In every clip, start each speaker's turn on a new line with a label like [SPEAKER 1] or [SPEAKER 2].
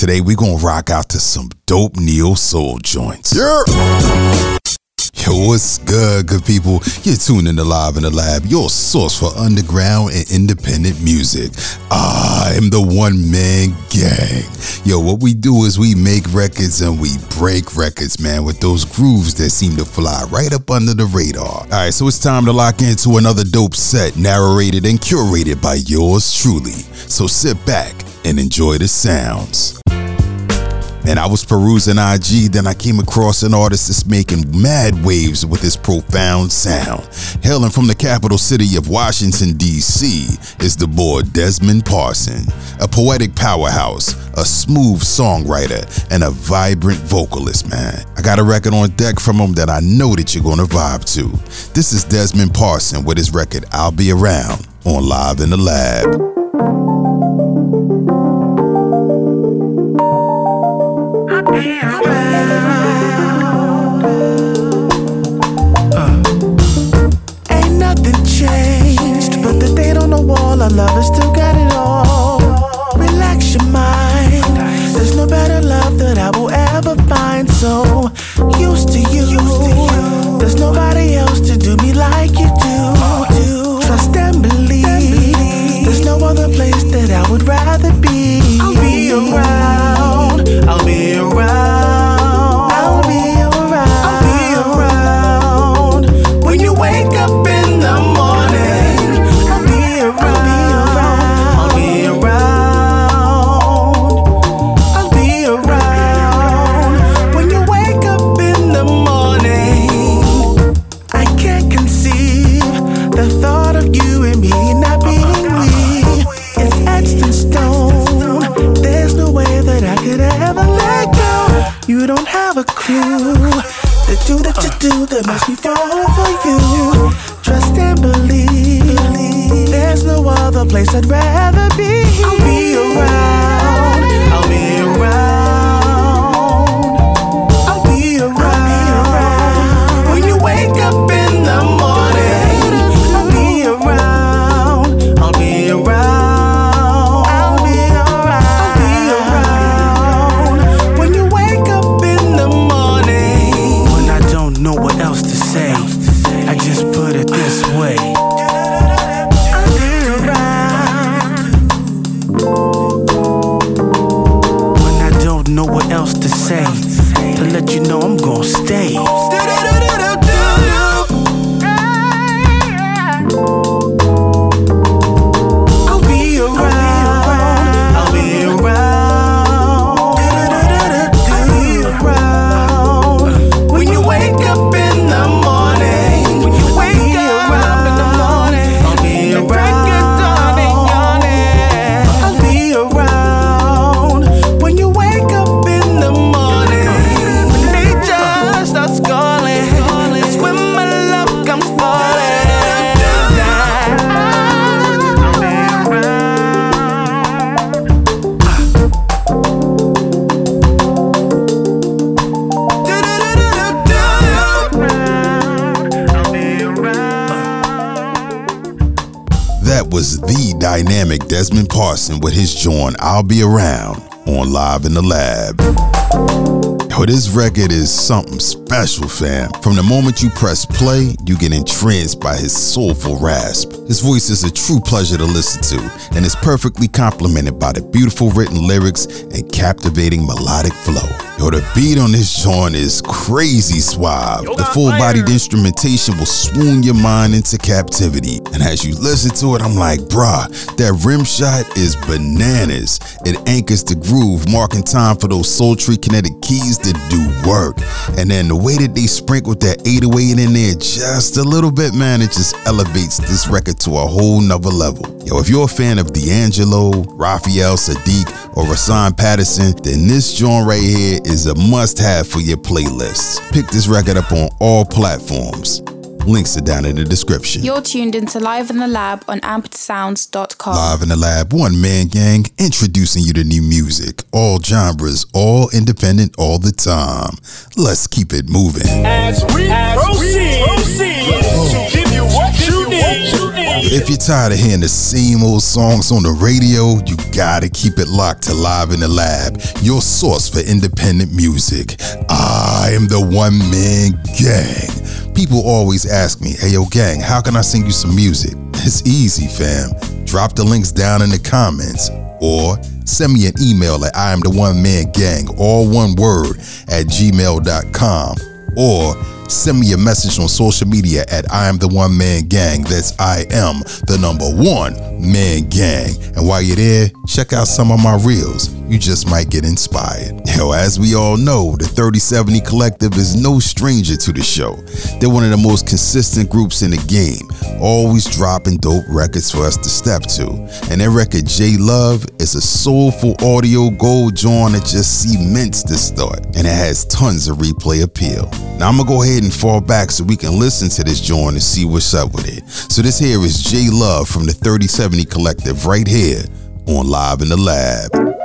[SPEAKER 1] Today we gonna rock out to some dope neo soul joints.
[SPEAKER 2] Yeah.
[SPEAKER 1] Yo, what's good, good people? You're tuned in to Live in the Lab, your source for underground and independent music. I am the one man gang. Yo, what we do is we make records and we break records, man, with those grooves that seem to fly right up under the radar. All right, so it's time to lock into another dope set, narrated and curated by yours truly. So sit back and enjoy the sounds. And I was perusing IG, then I came across an artist that's making mad waves with his profound sound. Hailing from the capital city of Washington, D.C., is the boy Desmond Parson, a poetic powerhouse, a smooth songwriter, and a vibrant vocalist, man. I got a record on deck from him that I know that you're gonna vibe to. This is Desmond Parson with his record I'll Be Around on Live in the Lab.
[SPEAKER 3] Ain't no other place I'd rather be. I'll be around. Say, to let you know I'm gonna stay.
[SPEAKER 1] Dynamic Desmond Parson with his joint I'll Be Around on Live in the Lab. Yo, this record is something special, fam. From the moment you press play, you get entranced by his soulful rasp. His voice is a true pleasure to listen to, and is perfectly complemented by the beautiful written lyrics and captivating melodic flow. Yo, the beat on this joint is crazy suave. The full bodied instrumentation will swoon your mind into captivity. And as you listen to it, I'm like, bruh, that rim shot is bananas. It anchors the groove, marking time for those sultry kinetic keys to do work. And then the way that they sprinkle that 808 in there just a little bit, man, it just elevates this record to a whole nother level. Yo, if you're a fan of D'Angelo, Raphael Saadiq, or Rahsaan Patterson, then this joint right here is a must have for your playlists. Pick this record up on all platforms. Links are down in the description.
[SPEAKER 4] You're tuned into Live in the Lab on ampedsounds.com.
[SPEAKER 1] Live in the lab, one man gang, introducing you to new music, all genres, all independent, all the time. Let's keep it moving.
[SPEAKER 2] As we proceed, to give you what you need.
[SPEAKER 5] If you're tired of hearing the same old songs on the radio, you gotta keep it locked to Live in the Lab, your source for independent music. I am the one man gang. People always ask me, hey yo, gang, how can I sing you some music? It's easy, fam. Drop the links down in the comments or send me an email at I am the one man gang, all one word, at gmail.com or send me a message on social media at I am the one man gang. That's I am the number one man gang. And while you're there, check out some of my reels. You just might get inspired. Yo, as we all know, the 3070 Collective is no stranger to the show. They're one of the most consistent groups in the game, always dropping dope records for us to step to. And their record, J Love, is a soulful audio gold joint that just cements this thought, and it has tons of replay appeal. Now, I'm gonna go ahead and fall back so we can listen to this joint and see what's up with it. So, this here is J Love from the 3070 Collective right here on Live in the Lab.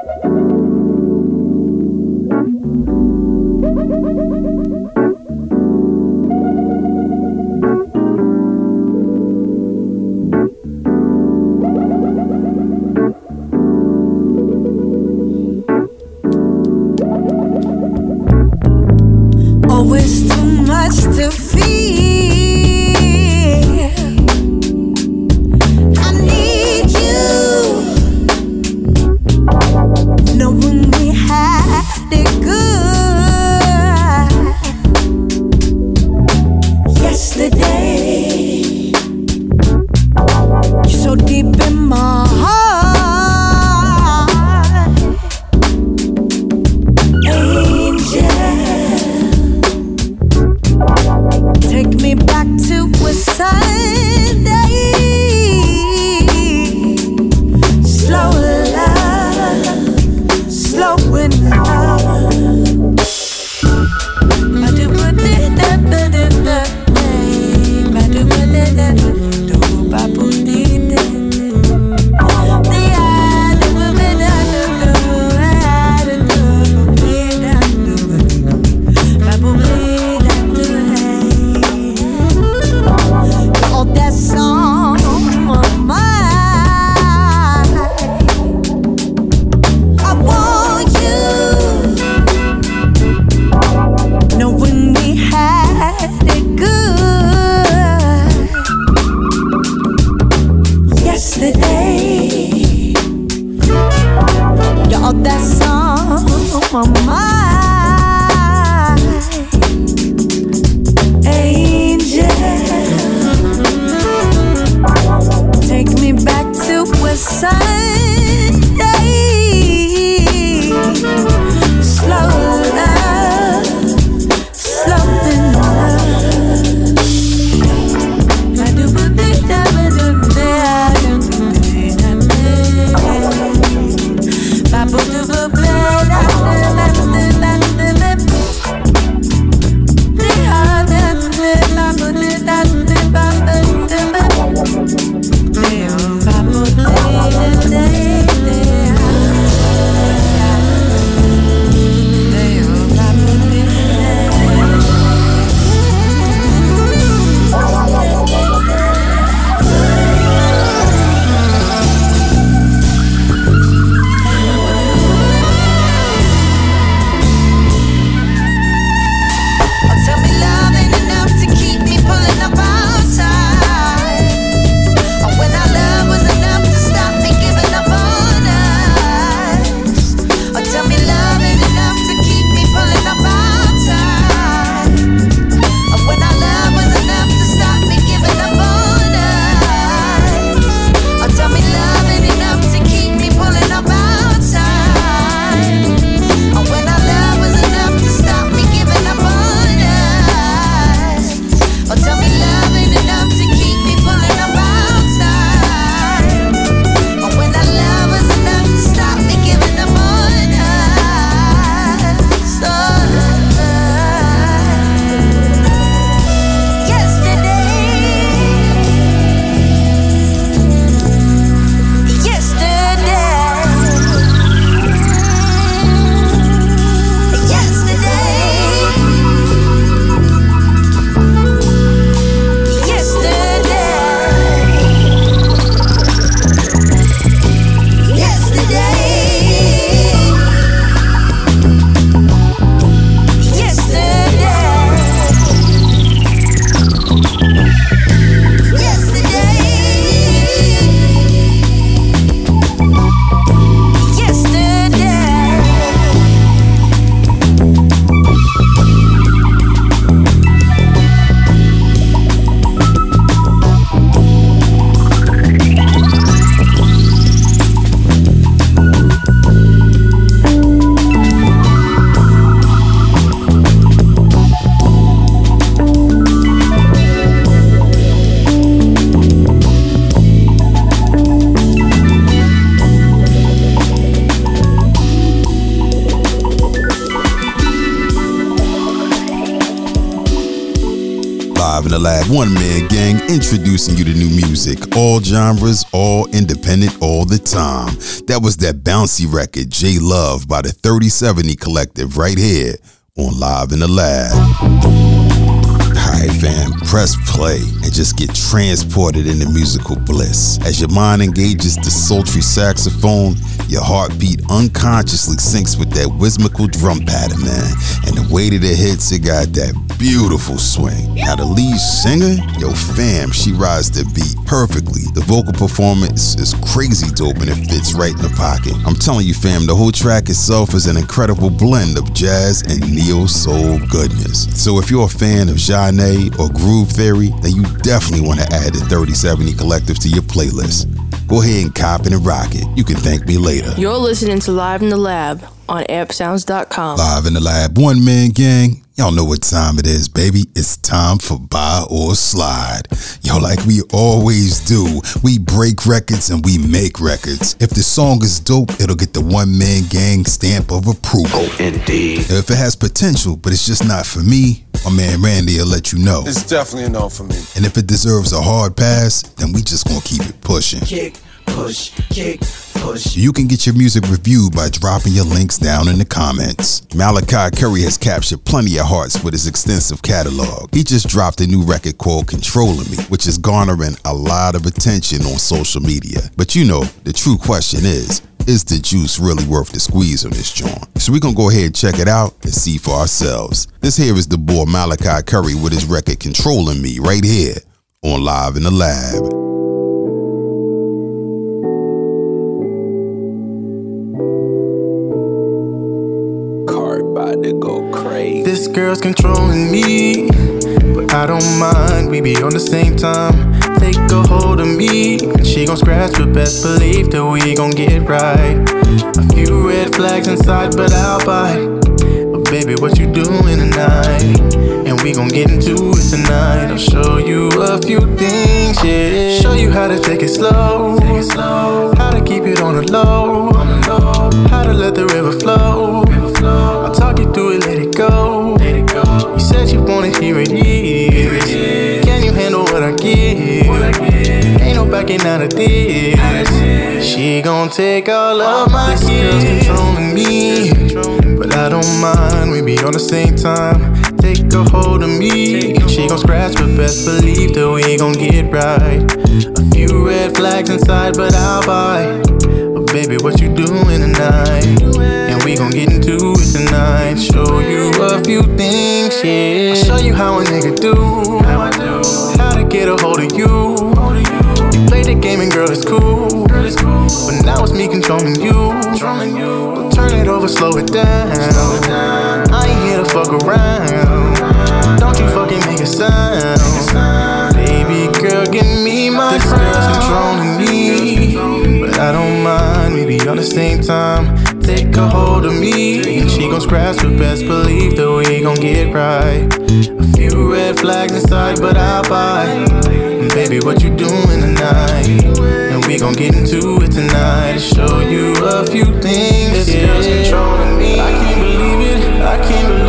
[SPEAKER 1] Lab One Man Gang introducing you to new music. All genres, all independent, all the time. That was that bouncy record, J Love, by the 3070 Collective, right here on Live in the Lab. Alright, fam, press play and just get transported into musical bliss. As your mind engages the sultry saxophone, your heartbeat unconsciously syncs with that whimsical drum pattern, man. And the way that it hits, it got that beautiful swing. Now, the lead singer, yo, fam, she rides the beat perfectly. The vocal performance is crazy dope and it fits right in the pocket. I'm telling you, fam, the whole track itself is an incredible blend of jazz and neo soul goodness. So if you're a fan of genre or Groove Theory, then you definitely want to add the 3070 Collective to your playlist. Go ahead and cop it and rock it. You can thank me later.
[SPEAKER 6] You're listening to Live in the Lab on ampedsounds.com.
[SPEAKER 1] Live in the Lab, one man gang. Y'all know what time it is, baby. It's time for Buy or Slide. Yo, like we always do, we break records and we make records. If the song is dope, it'll get the one man gang stamp of approval.
[SPEAKER 7] Oh, indeed.
[SPEAKER 1] If it has potential, but it's just not for me, my man Randy will let you know.
[SPEAKER 8] It's definitely a no for me.
[SPEAKER 1] And if it deserves a hard pass, then we just gonna keep it pushing.
[SPEAKER 9] Kick, push, kick, push.
[SPEAKER 1] You can get your music reviewed by dropping your links down in the comments. Malachi Curry has captured plenty of hearts with his extensive catalog. He just dropped a new record called Controlling Me, which is garnering a lot of attention on social media. But you know, the true question is, is the juice really worth the squeeze on this joint? So we're gonna go ahead and check it out and see for ourselves. This here is the boy Malachi Curry with his record Controlling Me right here on Live in the Lab.
[SPEAKER 9] The same time. Take a hold of me, she gon' scratch, but best believe that we gon' get right. A few red flags inside, but I'll bite. But baby, what you doing tonight? And we gon' get into it tonight. I'll show you a few things, yeah. Show you how to take it slow, take it slow. How to keep it on the low, on the low. How to let the river flow. Gon' take all of my this girl's controlling me, but I don't mind. We be on the same time. Take a hold of me. She gon' scratch, but best believe that we gon' get right. A few red flags inside, but I'll buy. But baby, what you doing tonight? And we gon' get into it tonight. Show you a few things, yeah. I'll show you how a nigga do. How I do. How to get a hold of you. You play the game and girl, it's cool. But now it's me controlling you. Well, turn it over, slow it down. I ain't here to fuck around. Don't you fucking make a sound. Make a sound. Baby girl, give me my this girl's controlling me. But I don't mind, we be on the same time. Take a hold of me. And she gon' scratch, but best believe that we gon' get right. A few red flags inside, but I'll buy. And baby, what you doing tonight? And we gon' get into it tonight. To Show you a few things. This yeah. girl's controlling me. I can't believe it. I can't believe it.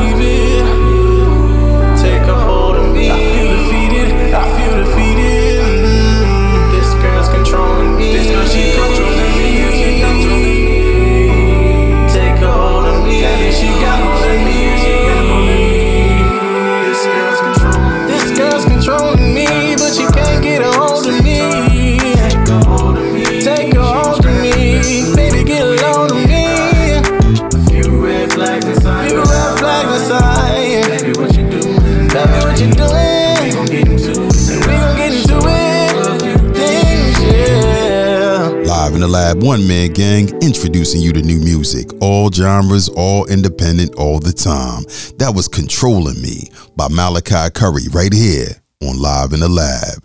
[SPEAKER 1] One man gang, introducing you to new music. All genres, all independent, all the time. That was Controlling Me by Malachi Curry right here on Live in the Lab.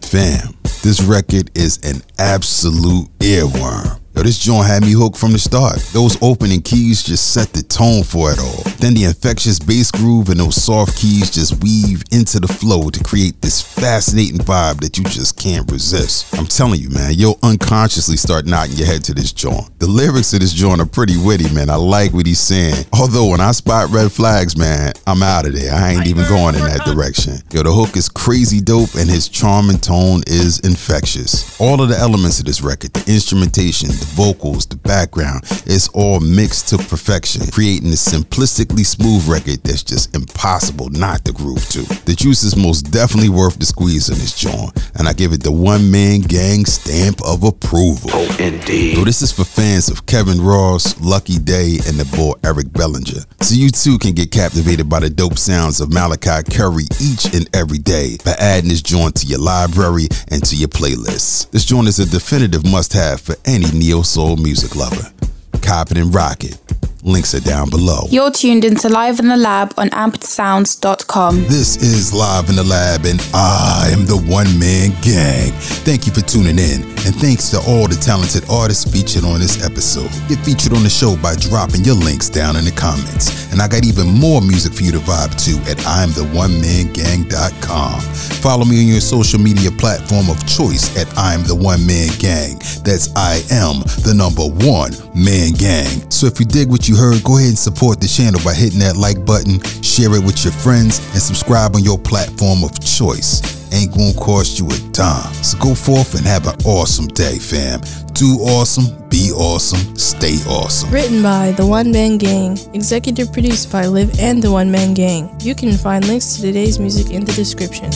[SPEAKER 1] Fam, this record is an absolute earworm. Yo, this joint had me hooked from the start. Those opening keys just set the tone for it all. Then the infectious bass groove and those soft keys just weave into the flow to create this fascinating vibe that you just can't resist. I'm telling you, man, you'll unconsciously start nodding your head to this joint. The lyrics of this joint are pretty witty, man. I like what he's saying. Although when I spot red flags, man, I'm out of there. I ain't even going in that direction. Yo, the hook is crazy dope and his charming tone is infectious. All of the elements of this record, the instrumentation, the vocals, the background, it's all mixed to perfection, creating a simplistically smooth record that's just impossible not to groove to. The juice is most definitely worth the squeeze on this joint, and I give it the one man gang stamp of approval.
[SPEAKER 7] Oh, indeed.
[SPEAKER 1] Yo, this is for fans of Kevin Ross, Lucky Daye, and the boy Eric Bellinger. So you too can get captivated by the dope sounds of Malachi Curry each and every day by adding this joint to your library and to your playlists. This joint is a definitive must have for any neo soul music lover. Cop it and rock it. Links are down below.
[SPEAKER 4] You're tuned into Live in the Lab on ampedsounds.com.
[SPEAKER 1] This is Live in the Lab, and I am the one man gang. Thank you for tuning in, and thanks to all the talented artists featured on this episode. Get featured on the show by dropping your links down in the comments. And I got even more music for you to vibe to at I'mTheOneManGang.com. Follow me on your social media platform of choice at I'm the One Man Gang. That's I am the number one man gang. So if you dig what you heard, go ahead and support the channel by hitting that like button, share it with your friends, and subscribe on your platform of choice. Ain't gonna cost you a dime. So go forth and have an awesome day, fam. Do awesome, be awesome, stay awesome.
[SPEAKER 6] Written by The One Man Gang. Executive produced by Live and The One Man Gang. You can find links to today's music in the description.